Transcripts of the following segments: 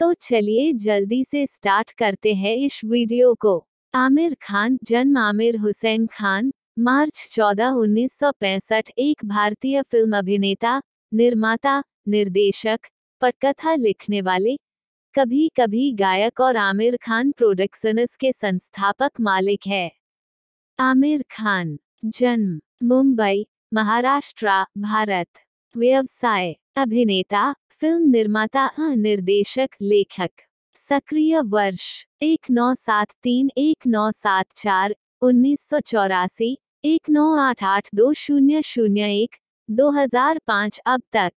तो चलिए जल्दी से स्टार्ट करते हैं इस वीडियो को। आमिर खान, जन्म आमिर हुसैन खान, मार्च 14 1965 एक भारतीय फ़िल्म अभिनेता, निर्माता, निर्देशक, पटकथा लिखने वाले कभी कभी गायक और आमिर खान प्रोडक्शंस के संस्थापक मालिक है। आमिर खान, जन्म, मुंबई, महाराष्ट्र, भारत, व्यवसाय, अभिनेता फ़िल्म निर्माता निर्देशक, लेखक। सक्रिय वर्ष, एक नौ सात तीन, एक नौ सात चार, उन्नीस सौ चौरासी, एक नौ आठ आठ दो शून्य शून्य एक, दो हज़ार पाँच, अब तक।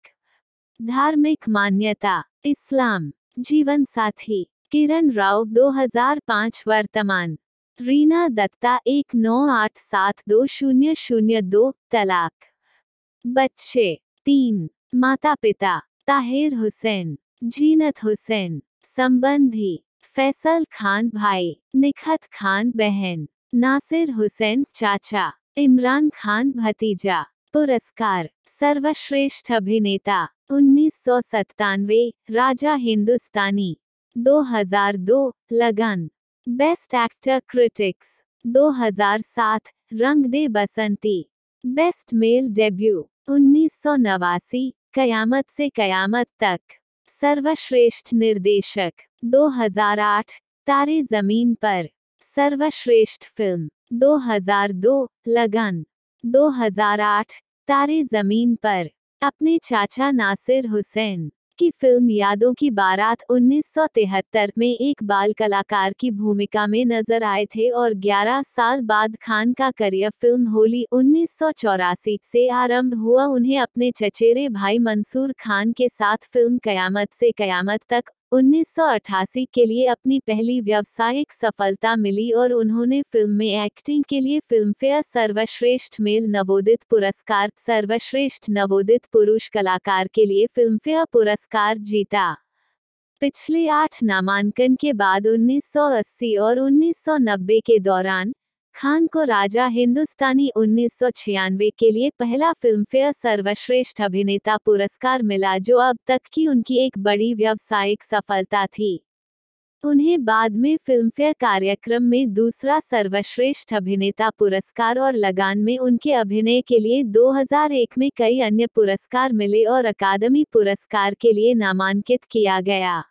धार्मिक मान्यता, इस्लाम जीवन साथी किरण राव 2005 वर्तमान। रीना दत्ता, एक नौ आठ सात दो शून्य शून्य दो, तलाक। बच्चे, तीन, माता पिता ताहिर हुसैन, जीनत हुसैन, संबंधी, फैसल खान भाई, निखत खान बहन, नासिर हुसैन चाचा, इमरान खान भतीजा, पुरस्कार, सर्वश्रेष्ठ अभिनेता, उन्नीस सौ सत्तानवे, राजा हिंदुस्तानी 2002 लगन, best actor critics 2007 Rang De Basanti, best male debut, उन्नीस सौ नवासी कयामत से कयामत तक। सर्वश्रेष्ठ निर्देशक। 2008 तारे ज़मीन पर। सर्वश्रेष्ठ फ़िल्म। 2002 लगन। 2008 तारे ज़मीन पर। अपने चाचा नासिर हुसैन। की फ़िल्म यादों की बारात 1973 में एक बाल कलाकार की भूमिका में नज़र आए थे और 11 साल बाद खान का करियर फ़िल्म होली उन्नीस से आरंभ हुआ। उन्हें अपने चचेरे भाई मंसूर खान के साथ फ़िल्म कयामत से कयामत तक 1988 के लिए अपनी पहली व्यावसायिक सफलता मिली और उन्होंने फ़िल्म में एक्टिंग के लिए फिल्मफेयर सर्वश्रेष्ठ मेल नवोदित पुरस्कार, सर्वश्रेष्ठ नवोदित पुरुष कलाकार के लिए फिल्मफेयर पुरस्कार जीता। पिछले आठ नामांकन के बाद 1980 और 1990 के दौरान खान को राजा हिंदुस्तानी उन्नीस सौ छियानवे के लिए पहला फिल्मफेयर सर्वश्रेष्ठ अभिनेता पुरस्कार मिला, जो अब तक की उनकी एक बड़ी व्यावसायिक सफलता थी। उन्हें बाद में फिल्मफेयर कार्यक्रम में दूसरा सर्वश्रेष्ठ अभिनेता पुरस्कार और लगान में उनके अभिनय के लिए 2001 में कई अन्य पुरस्कार मिले और अकादमी पुरस्कार के लिए नामांकित किया गया।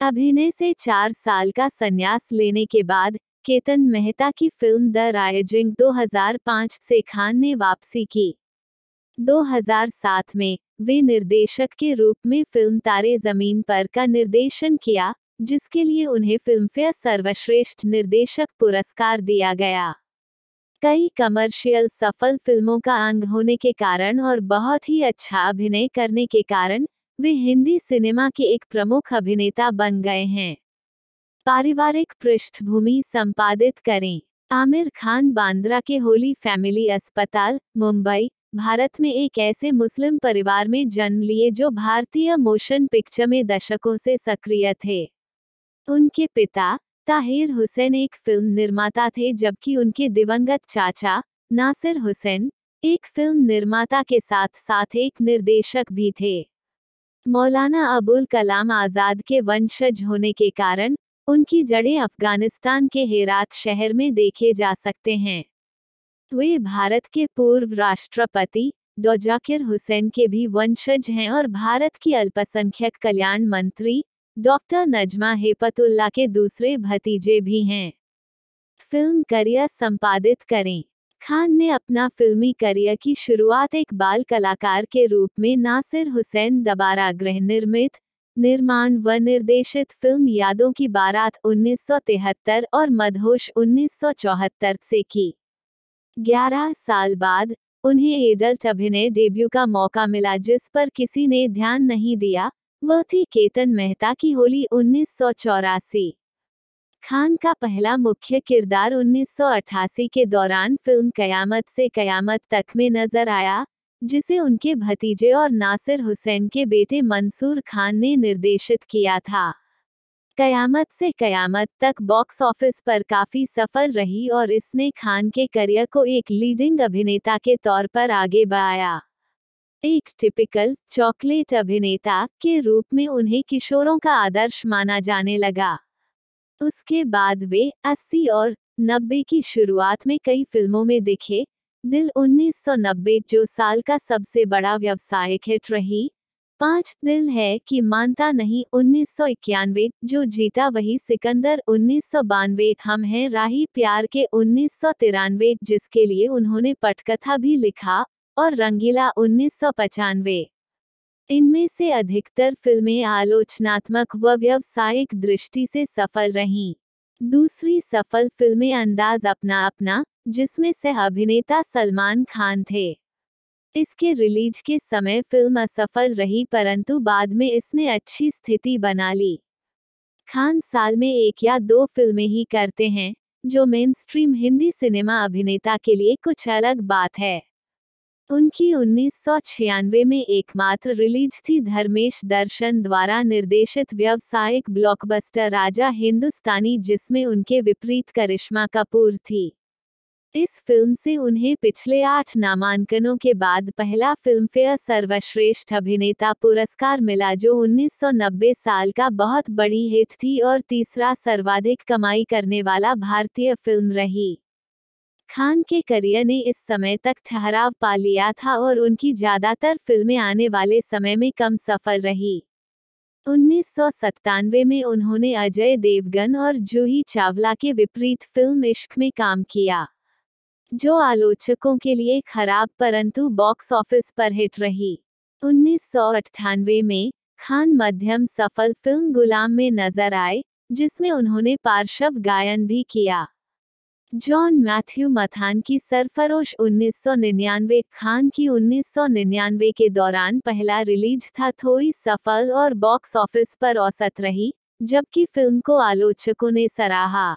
अभिनय से चार साल का संन्यास लेने के बाद केतन मेहता की फ़िल्म द रायजिंग 2005 से खान ने वापसी की। 2007 में, वे निर्देशक के रूप में फ़िल्म तारे ज़मीन पर का निर्देशन किया, जिसके लिए उन्हें फिल्मफेयर सर्वश्रेष्ठ निर्देशक पुरस्कार दिया गया। कई कमर्शियल सफल फ़िल्मों का अंग होने के कारण और बहुत ही अच्छा अभिनय करने के कारण, वे हिंदी सिनेमा के एक प्रमुख अभिनेता बन गए हैं। पारिवारिक पृष्ठभूमि संपादित करें। आमिर खान बांद्रा के होली फैमिली अस्पताल, मुंबई, भारत में एक ऐसे मुस्लिम परिवार में जन्म लिए जो भारतीय मोशन पिक्चर में दशकों से सक्रिय थे। उनके पिता, ताहिर हुसैन एक फ़िल्म निर्माता थे जबकि उनके दिवंगत चाचा, नासिर हुसैन, एक फ़िल्म निर्माता के साथ साथ एक निर्देशक भी थे। मौलाना अबुल कलाम आज़ाद के वंशज होने के कारण उनकी जड़ें अफ़गानिस्तान के हेरात शहर में देखे जा सकते हैं। वे भारत के पूर्व राष्ट्रपति डॉ जाकिर हुसैन के भी वंशज हैं और भारत की अल्पसंख्यक कल्याण मंत्री डॉक्टर नजमा हेपतुल्ला के दूसरे भतीजे भी हैं। फ़िल्म करियर संपादित करें। खान ने अपना फिल्मी करियर की शुरुआत एक बाल कलाकार के रूप में नासिर हुसैन दबारा गृह निर्मित निर्माण व निर्देशित फ़िल्म यादों की बारात 1973 और मधोश 1974 से की। 11 साल बाद, उन्हें एडल्ट अभिनय डेब्यू का मौका मिला जिस पर किसी ने ध्यान नहीं दिया, वह थी केतन मेहता की होली उन्नीस सौ चौरासी। खान का पहला मुख्य किरदार 1988 के दौरान फ़िल्म कयामत से कयामत तक में नज़र आया जिसे उनके भतीजे और नासिर हुसैन के बेटे मंसूर खान ने निर्देशित किया था। कयामत से कयामत तक बॉक्स ऑफ़िस पर काफ़ी सफल रही और इसने खान के करियर को एक लीडिंग अभिनेता के तौर पर आगे बढ़ाया। एक टिपिकल चॉकलेट अभिनेता के रूप में उन्हें किशोरों का आदर्श माना जाने लगा। उसके बाद वे 80 और 90 की शुरुआत में कई फ़िल्मों में दिखे दिल 1990 जो साल का सबसे बड़ा व्यवसायिक हिट रही। पाँच दिल है कि मानता नहीं, उन्नीस सौ इक्यानवे, जो जीता वही सिकंदर, उन्नीस सौ बानवे, हम हैं राही प्यार के, उन्नीस सौ तिरानवे, जिसके लिए उन्होंने पटकथा भी लिखा, और रंगीला, उन्नीस इनमें से अधिकतर फ़िल्में आलोचनात्मक व व्यावसायिक दृष्टि से सफल रहीं। दूसरी सफल फ़िल्में अंदाज अपना अपना, जिसमें सह अभिनेता सलमान खान थे। इसके रिलीज़ के समय फ़िल्म असफल रही, परंतु बाद में इसने अच्छी स्थिति बना ली। खान साल में एक या दो फ़िल्में ही करते हैं, जो मेन स्ट्रीम हिंदी सिनेमा अभिनेता के लिए कुछ अलग बात है। उनकी उन्नीस सौ छियानवे में एकमात्र रिलीज़ थी धर्मेश दर्शन द्वारा निर्देशित व्यावसायिक ब्लॉकबस्टर राजा हिंदुस्तानी, जिसमें उनके विपरीत करिश्मा कपूर थी। इस फ़िल्म से उन्हें पिछले आठ नामांकनों के बाद पहला फिल्मफेयर सर्वश्रेष्ठ अभिनेता पुरस्कार मिला, जो 1990 साल का बहुत बड़ी हिट थी और तीसरा सर्वाधिक कमाई करने वाला भारतीय फ़िल्म रही। खान के करियर ने इस समय तक ठहराव पा लिया था और उनकी ज़्यादातर फ़िल्में आने वाले समय में कम सफल रही। उन्नीस सौ सत्तानवे में उन्होंने अजय देवगन और जूही चावला के विपरीत फ़िल्म इश्क में काम किया, जो आलोचकों के लिए खराब परंतु बॉक्स ऑफ़िस पर हिट रही। उन्नीस सौ अट्ठानवे में खान मध्यम सफल फ़िल्म गुलाम में नज़र आए, जिसमें उन्होंने पार्श्व गायन भी किया। जॉन मैथ्यू मथान की सरफरोश 1999 खान की 1999 के दौरान पहला रिलीज़ था थोड़ी सफल और बॉक्स ऑफ़िस पर औसत रही, जबकि फ़िल्म को आलोचकों ने सराहा।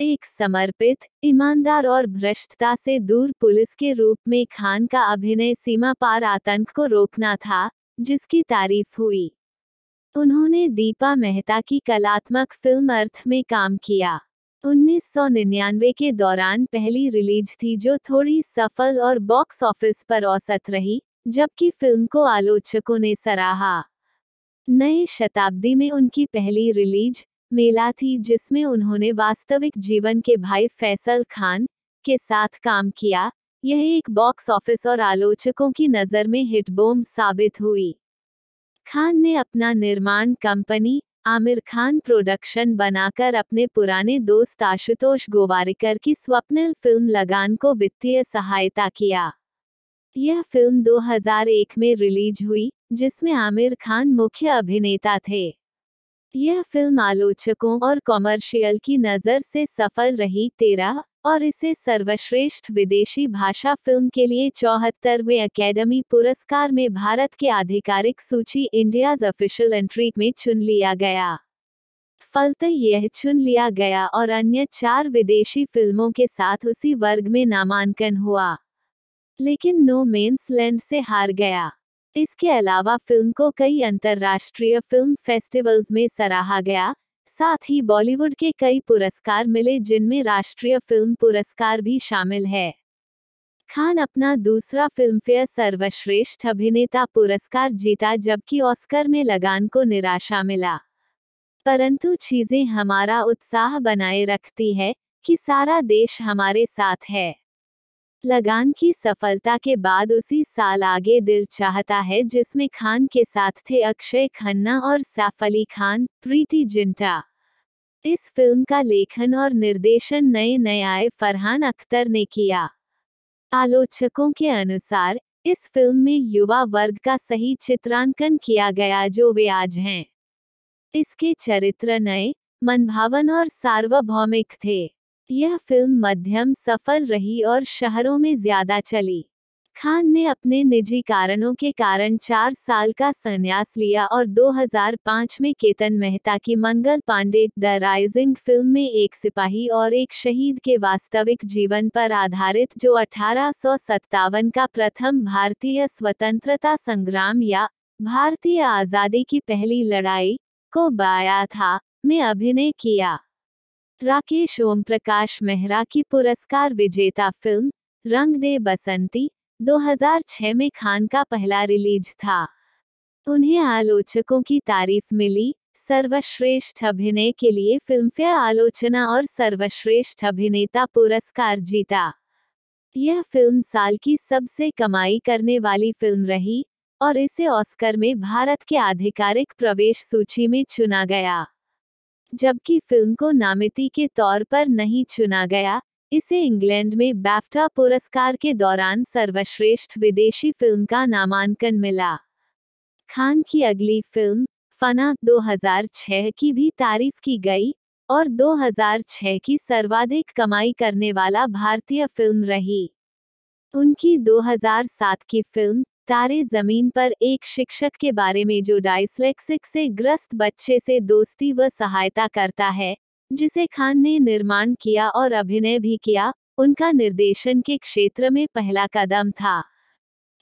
एक समर्पित, ईमानदार और भ्रष्टता से दूर पुलिस के रूप में खान का अभिनय सीमा पार आतंक को रोकना था, जिसकी तारीफ़ हुई। उन्होंने दीपा मेहता की कलात्मक फ़िल्म अर्थ में काम किया। 1999 के दौरान पहली रिलीज़ थी जो थोड़ी सफल और बॉक्स ऑफ़िस पर औसत रही, जबकि फ़िल्म को आलोचकों ने सराहा। नए शताब्दी में उनकी पहली रिलीज़, मेला थी जिसमें उन्होंने वास्तविक जीवन के भाई फैसल खान, के साथ काम किया, यह एक बॉक्स ऑफ़िस और आलोचकों की नज़र में हिट बोम साबित हुई। खान ने अपना निर्माण कंपनी आमिर खान प्रोडक्शन बनाकर अपने पुराने दोस्त आशुतोष गोवारिकर की स्वप्निल फ़िल्म लगान को वित्तीय सहायता किया। यह फ़िल्म 2001 में रिलीज़ हुई, जिसमें आमिर खान मुख्य अभिनेता थे। यह फ़िल्म आलोचकों और कॉमर्शियल की नज़र से सफल रही तेरह और इसे सर्वश्रेष्ठ विदेशी भाषा फ़िल्म के लिए चौहत्तरवें अकेडमी पुरस्कार में भारत के आधिकारिक सूची इंडियाज ऑफिशियल एंट्री में चुन लिया गया। फलत यह चुन लिया गया और अन्य चार विदेशी फ़िल्मों के साथ उसी वर्ग में नामांकन हुआ। लेकिन नो मेन्स लैंड से हार गया। इसके अलावा फ़िल्म को कई अंतर्राष्ट्रीय फ़िल्म फेस्टिवल्स में सराहा गया। साथ ही बॉलीवुड के कई पुरस्कार मिले जिनमें राष्ट्रीय फ़िल्म पुरस्कार भी शामिल है। खान अपना दूसरा फिल्मफेयर सर्वश्रेष्ठ अभिनेता पुरस्कार जीता जबकि ऑस्कर में लगान को निराशा मिला। परंतु चीज़ें हमारा उत्साह बनाए रखती है कि सारा देश हमारे साथ है। लगान की सफलता के बाद उसी साल आगे दिल चाहता है, जिसमें खान के साथ थे अक्षय खन्ना और सैफ अली खान, प्रीति जिंटा। इस फ़िल्म का लेखन और निर्देशन नए नए आए फरहान अख्तर ने किया। आलोचकों के अनुसार, इस फ़िल्म में युवा वर्ग का सही चित्रांकन किया गया जो वे आज हैं। इसके चरित्र नए, मनभावन और सार्वभौमिक थे। यह फ़िल्म मध्यम, सफल रही और शहरों में ज़्यादा चली। खान ने अपने निजी कारणों के कारण चार साल का संन्यास लिया और 2005 में केतन मेहता की Mangal Pandey, the rising film में एक सिपाही और एक शहीद के वास्तविक जीवन पर आधारित, जो अठारह सौ सत्तावन का प्रथम भारतीय स्वतंत्रता संग्राम या भारतीय आज़ादी की पहली लड़ाई को बाया था, में अभिनय किया। राकेश ओम प्रकाश मेहरा की पुरस्कार विजेता फ़िल्म, रंग दे बसंती 2006 में खान का पहला रिलीज़ था। उन्हें आलोचकों की तारीफ़ मिली, सर्वश्रेष्ठ अभिनय के लिए फिल्मफेयर आलोचना और सर्वश्रेष्ठ अभिनेता पुरस्कार जीता। यह फ़िल्म साल की सबसे कमाई करने वाली फ़िल्म रही, और इसे ऑस्कर में भारत के आधिकारिक प्रवेश सूची में चुना गया। जबकि फ़िल्म को नामिती के तौर पर नहीं चुना गया, इसे इंग्लैंड में बैफ्टा पुरस्कार के दौरान सर्वश्रेष्ठ विदेशी फ़िल्म का नामांकन मिला। खान की अगली फ़िल्म, फना 2006 की भी तारीफ़ की गई और 2006 की सर्वाधिक कमाई करने वाला भारतीय फ़िल्म रही। उनकी 2007 की फ़िल्म तारे ज़मीन पर एक शिक्षक के बारे में जो डायस्लेक्सिक से ग्रस्त बच्चे से दोस्ती व सहायता करता है, जिसे खान ने निर्माण किया और अभिनय भी किया, उनका निर्देशन के क्षेत्र में पहला कदम था।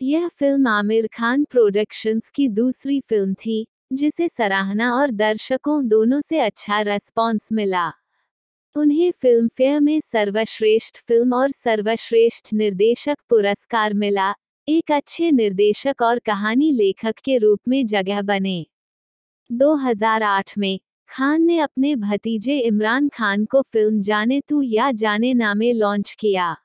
यह फ़िल्म आमिर खान प्रोडक्शंस की दूसरी फ़िल्म थी, जिसे सराहना और दर्शकों दोनों से अच्छा रेस्पॉन्स मिला। उन्हें फ़िल्म फेयर में सर्वश्रेष्ठ फ़िल्म और सर्वश्रेष्ठ निर्देशक पुरस्कार मिला एक अच्छे निर्देशक और कहानी लेखक के रूप में जगह बने। 2008 में, खान ने अपने भतीजे इमरान खान को फ़िल्म जाने तू या जाने ना में लॉन्च किया।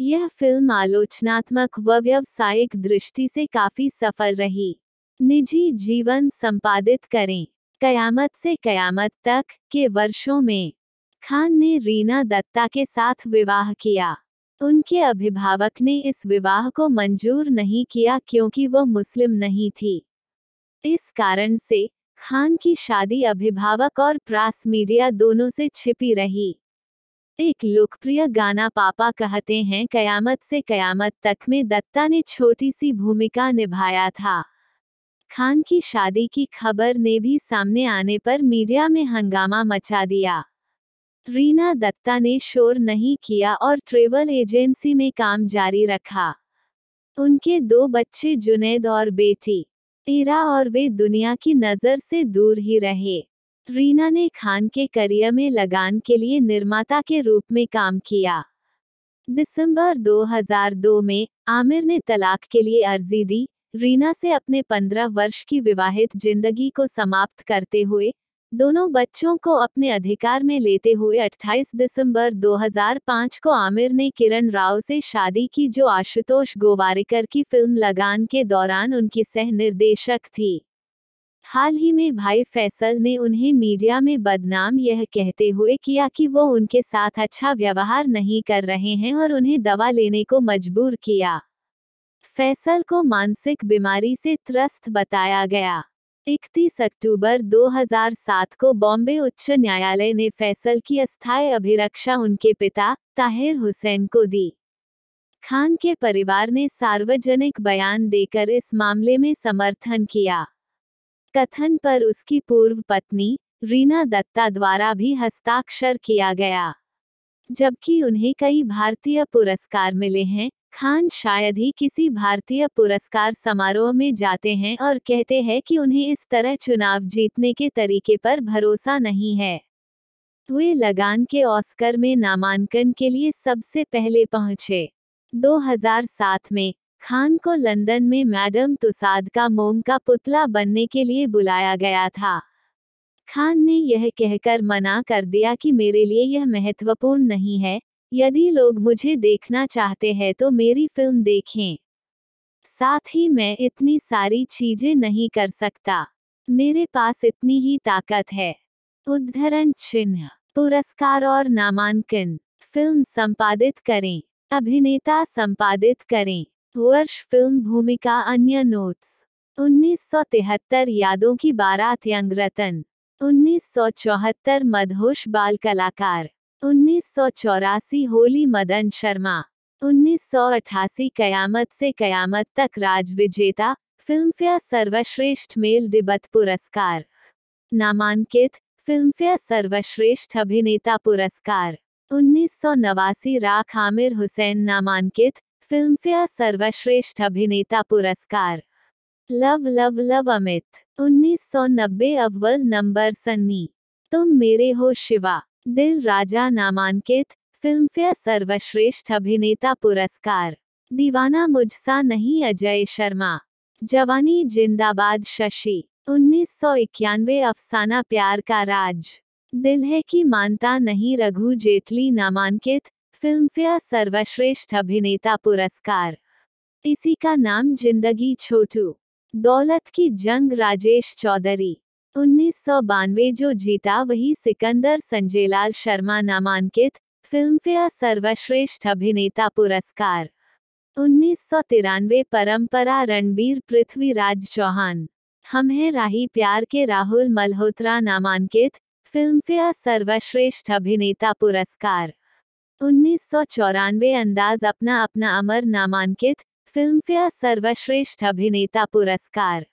यह फ़िल्म आलोचनात्मक व व्यवसायिक दृष्टि से काफ़ी सफल रही। निजी जीवन संपादित करें। कयामत से कयामत तक के वर्षों में, खान ने रीना दत्ता के साथ विवाह किया। उनके अभिभावक ने इस विवाह को मंजूर नहीं किया क्योंकि वह मुस्लिम नहीं थी। इस कारण से खान की शादी अभिभावक और प्रास मीडिया दोनों से छिपी रही। एक लोकप्रिय गाना पापा कहते हैं, कयामत से कयामत तक में दत्ता ने छोटी सी भूमिका निभाया था। खान की शादी की खबर ने भी सामने आने पर मीडिया में हंगामा मचा दिया। रीना दत्ता ने शोर नहीं किया और ट्रेवल एजेंसी में काम जारी रखा। उनके दो बच्चे जुनैद और बेटी इरा और वे दुनिया की नज़र से दूर ही रहे। रीना ने खान के करियर में लगान के लिए निर्माता के रूप में काम किया। दिसंबर 2002 में आमिर ने तलाक के लिए अर्जी दी। रीना से अपने 15 वर्ष की विवाहित ज़िंदगी को समाप्त करते हुए दोनों बच्चों को अपने अधिकार में लेते हुए 28 दिसंबर 2005 को आमिर ने किरण राव से शादी की, जो आशुतोष गोवारिकर की फ़िल्म लगान के दौरान उनकी सह निर्देशक थी। हाल ही में भाई फैसल ने उन्हें मीडिया में बदनाम यह कहते हुए किया कि वो उनके साथ अच्छा व्यवहार नहीं कर रहे हैं और उन्हें दवा लेने को मजबूर किया। फैसल को मानसिक बीमारी से त्रस्त बताया गया। इकतीस अक्टूबर 2007 को बॉम्बे उच्च न्यायालय ने फैसल की अस्थायी अभिरक्षा उनके पिता ताहिर हुसैन को दी। खान के परिवार ने सार्वजनिक बयान देकर इस मामले में समर्थन किया। कथन पर उसकी पूर्व पत्नी, रीना दत्ता द्वारा भी हस्ताक्षर किया गया। जबकि उन्हें कई भारतीय पुरस्कार मिले हैं खान शायद ही किसी भारतीय पुरस्कार समारोह में जाते हैं और कहते हैं कि उन्हें इस तरह चुनाव जीतने के तरीके पर भरोसा नहीं है। वे लगान के ऑस्कर में नामांकन के लिए सबसे पहले पहुँचे। 2007 में, खान को लंदन में मैडम तुसाद का मोम का पुतला बनने के लिए बुलाया गया था। खान ने यह कहकर मना कर दिया कि मेरे लिए यह महत्वपूर्ण नहीं है यदि लोग मुझे देखना चाहते हैं तो मेरी फ़िल्म देखें। साथ ही मैं इतनी सारी चीज़ें नहीं कर सकता। मेरे पास इतनी ही ताकत है। उद्धरण चिन्ह, पुरस्कार और नामांकन, फ़िल्म संपादित करें, अभिनेता संपादित करें, वर्ष फ़िल्म भूमिका अन्य नोट्स 1973 यादों की बारात यंग रतन 1974 मधोश बाल कलाकार। उन्नीस सौ चौरासी होली मदन शर्मा 1988 कयामत से कयामत तक राज विजेता फिल्मफेयर सर्वश्रेष्ठ मेल दिबत पुरस्कार, नामांकित फिल्मफेयर सर्वश्रेष्ठ अभिनेता पुरस्कार, उन्नीस सौ नवासी राख आमिर हुसैन नामांकित फिल्मफेयर सर्वश्रेष्ठ अभिनेता पुरस्कार, लव लव लव अमित, उन्नीस सौ नब्बे अव्वल नंबर सन्नी, तुम मेरे हो शिवा। दिल राजा नामांकित फिल्मफेयर सर्वश्रेष्ठ अभिनेता पुरस्कार। दीवाना मुझसा नहीं अजय शर्मा। जवानी जिंदाबाद शशि। उन्नीस सौ इक्यानवे अफसाना प्यार का राज। दिल है की मानता नहीं रघु जेटली नामांकित फिल्मफेयर सर्वश्रेष्ठ अभिनेता पुरस्कार। इसी का नाम ज़िंदगी छोटू। दौलत की जंग राजेश चौधरी। उन्नीस सौ बानवे जो जीता वही सिकंदर संजयलाल शर्मा नामांकित फिल्मफेयर सर्वश्रेष्ठ अभिनेता पुरस्कार। उन्नीस सौ तिरानवे परंपरा रणबीर पृथ्वीराज चौहान। हम हैं राही प्यार के राहुल मल्होत्रा नामांकित फिल्मफेयर सर्वश्रेष्ठ अभिनेता पुरस्कार। उन्नीस सौ चौरानवे अंदाज अपना अपना अमर नामांकित फिल्मफेयर सर्वश्रेष्ठ अभिनेता पुरस्कार।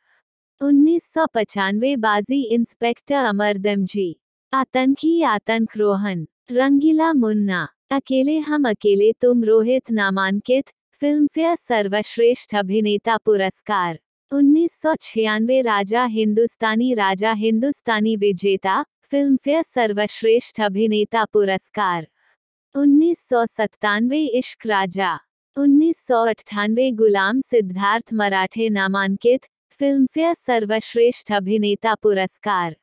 उन्नीस सौ पचानवे बाजी इंस्पेक्टर अमरदम जी। आतंकी आतंक रोहन रंगीला मुन्ना। अकेले हम अकेले तुम रोहित नामांकित फिल्मफेयर सर्वश्रेष्ठ अभिनेता पुरस्कार। उन्नीस सौ छियानवे राजा हिंदुस्तानी राजा हिंदुस्तानी विजेता फिल्मफेयर सर्वश्रेष्ठ अभिनेता पुरस्कार। उन्नीस सौ सत्तानवे इश्क राजा। उन्नीस सौ अट्ठानवे गुलाम सिद्धार्थ मराठे नामांकित फिल्मफेयर सर्वश्रेष्ठ अभिनेता पुरस्कार।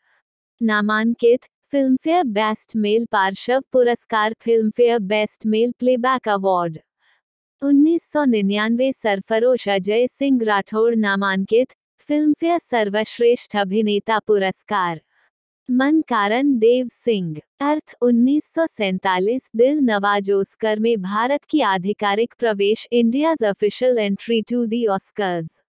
नामांकित फिल्मफेयर बेस्ट मेल पार्श्व पुरस्कार Filmfare best male playback award. उन्नीस सौ निन्यानवे सरफरोश अजय सिंह राठौड़ नामांकित फिल्मफेयर सर्वश्रेष्ठ अभिनेता पुरस्कार। मन कारण देव सिंह। अर्थ उन्नीस दिल नवाज़ ओस्कर में भारत की आधिकारिक प्रवेश India's official entry to the Oscars.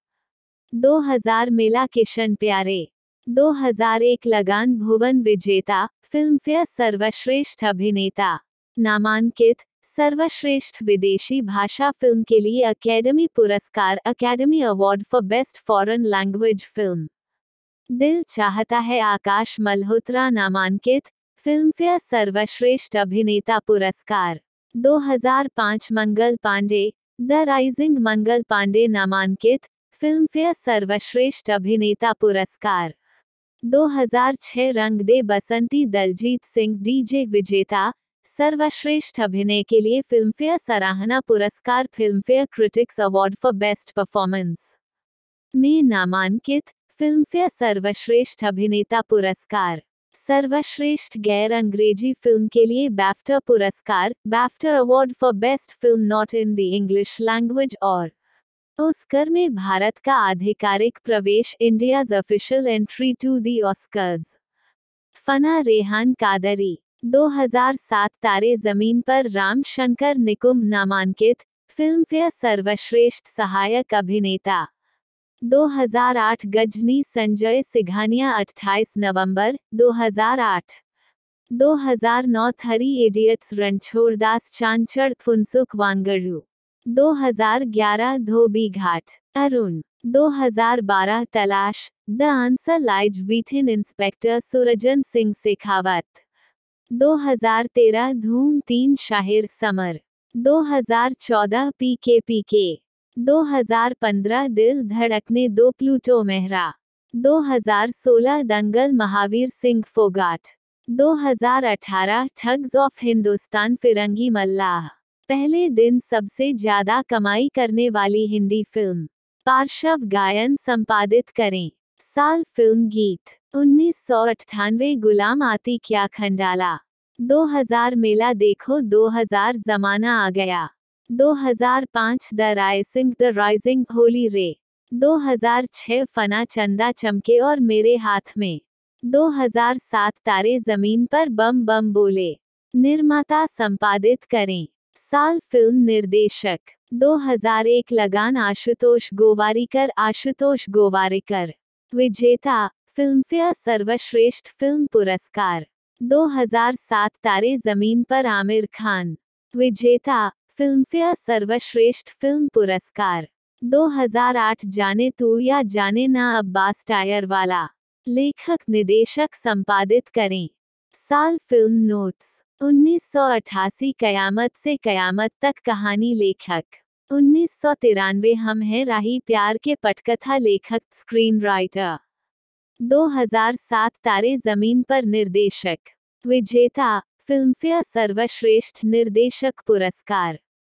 2000 Mela Kishan Pyare. 2001 Lagaan भुवन विजेता, फिल्मफेयर सर्वश्रेष्ठ अभिनेता। नामांकित, सर्वश्रेष्ठ विदेशी भाषा फ़िल्म के लिए अकेडमी पुरस्कार academy award for best foreign language film Dil Chahta Hai आकाश मल्होत्रा नामांकित, फिल्मफेयर सर्वश्रेष्ठ अभिनेता पुरस्कार। 2005 मंगल पांडे, द राइजिंग मंगल पांडे नामांकित फिल्मफेयर सर्वश्रेष्ठ अभिनेता पुरस्कार। 2006 रंग दे बसंती दलजीत सिंह, डीजे विजेता, सर्वश्रेष्ठ अभिनय के लिए फिल्मफेयर सराहना पुरस्कार, Filmfare critics award for best performance. में नामांकित फिल्मफेयर सर्वश्रेष्ठ अभिनेता पुरस्कार। सर्वश्रेष्ठ गैर अंग्रेज़ी फ़िल्म के लिए बैफ्टर पुरस्कार BAFTA award for best film, not in the English language और ऑस्कर में भारत का आधिकारिक प्रवेश India's official entry to the Oscars. Fanaa Rehan Qadri 2007 Taare Zameen पर राम शंकर निकुम नामांकित फिल्मफेयर सर्वश्रेष्ठ सहायक अभिनेता। 2008 गजनी संजय सिघानिया 28 नवंबर 2008 2009 three idiots Ranchhoddas Chanchad Phunsukh Wangdu. 2011 Dhobi Ghat, Arun. 2012 Talaash, the answer lies within inspector Surjan Singh Shekhawat. 2013 Dhoom तीन Shahir summer. 2014 PK PK 2015 Dil Dhadakne Do Pluto Mehra. 2016 Dangal Mahavir Singh Phogat. 2018 thugs of Hindustan Firangi Mallah. पहले दिन सबसे ज़्यादा कमाई करने वाली Hindi film, पार्श्व गायन संपादित करें। साल फ़िल्म गीत, उन्नीस सौ अट्ठानवे गुलाम आती क्या खंडाला। 2000 मेला देखो 2000 जमाना आ गया। 2005 the rising the rising Holi Re. 2006 Fanaa चंदा चमके और मेरे हाथ में। 2007 तारे ज़मीन पर बम बम बोले। निर्माता संपादित करें। साल फ़िल्म निर्देशक 2001 लगान आशुतोष गोवारीकर आशुतोष गोवारीकर, विजेता, फिल्मफेयर सर्वश्रेष्ठ फ़िल्म पुरस्कार 2007 तारे ज़मीन पर आमिर खान, विजेता, फिल्मफेयर सर्वश्रेष्ठ फ़िल्म पुरस्कार 2008 जाने तू या जाने ना अब्बास टायर वाला लेखक, निदेशक, संपादित करें। साल फ़िल्म नोट्स। 1988 कयामत से कयामत तक कहानी लेखक। उन्नीस सौ तिरानवे हम हैं राही प्यार के पटकथा लेखक स्क्रीन राइटर 2007 तारे ज़मीन पर निर्देशक। विजेता, फिल्मफेयर सर्वश्रेष्ठ निर्देशक पुरस्कार।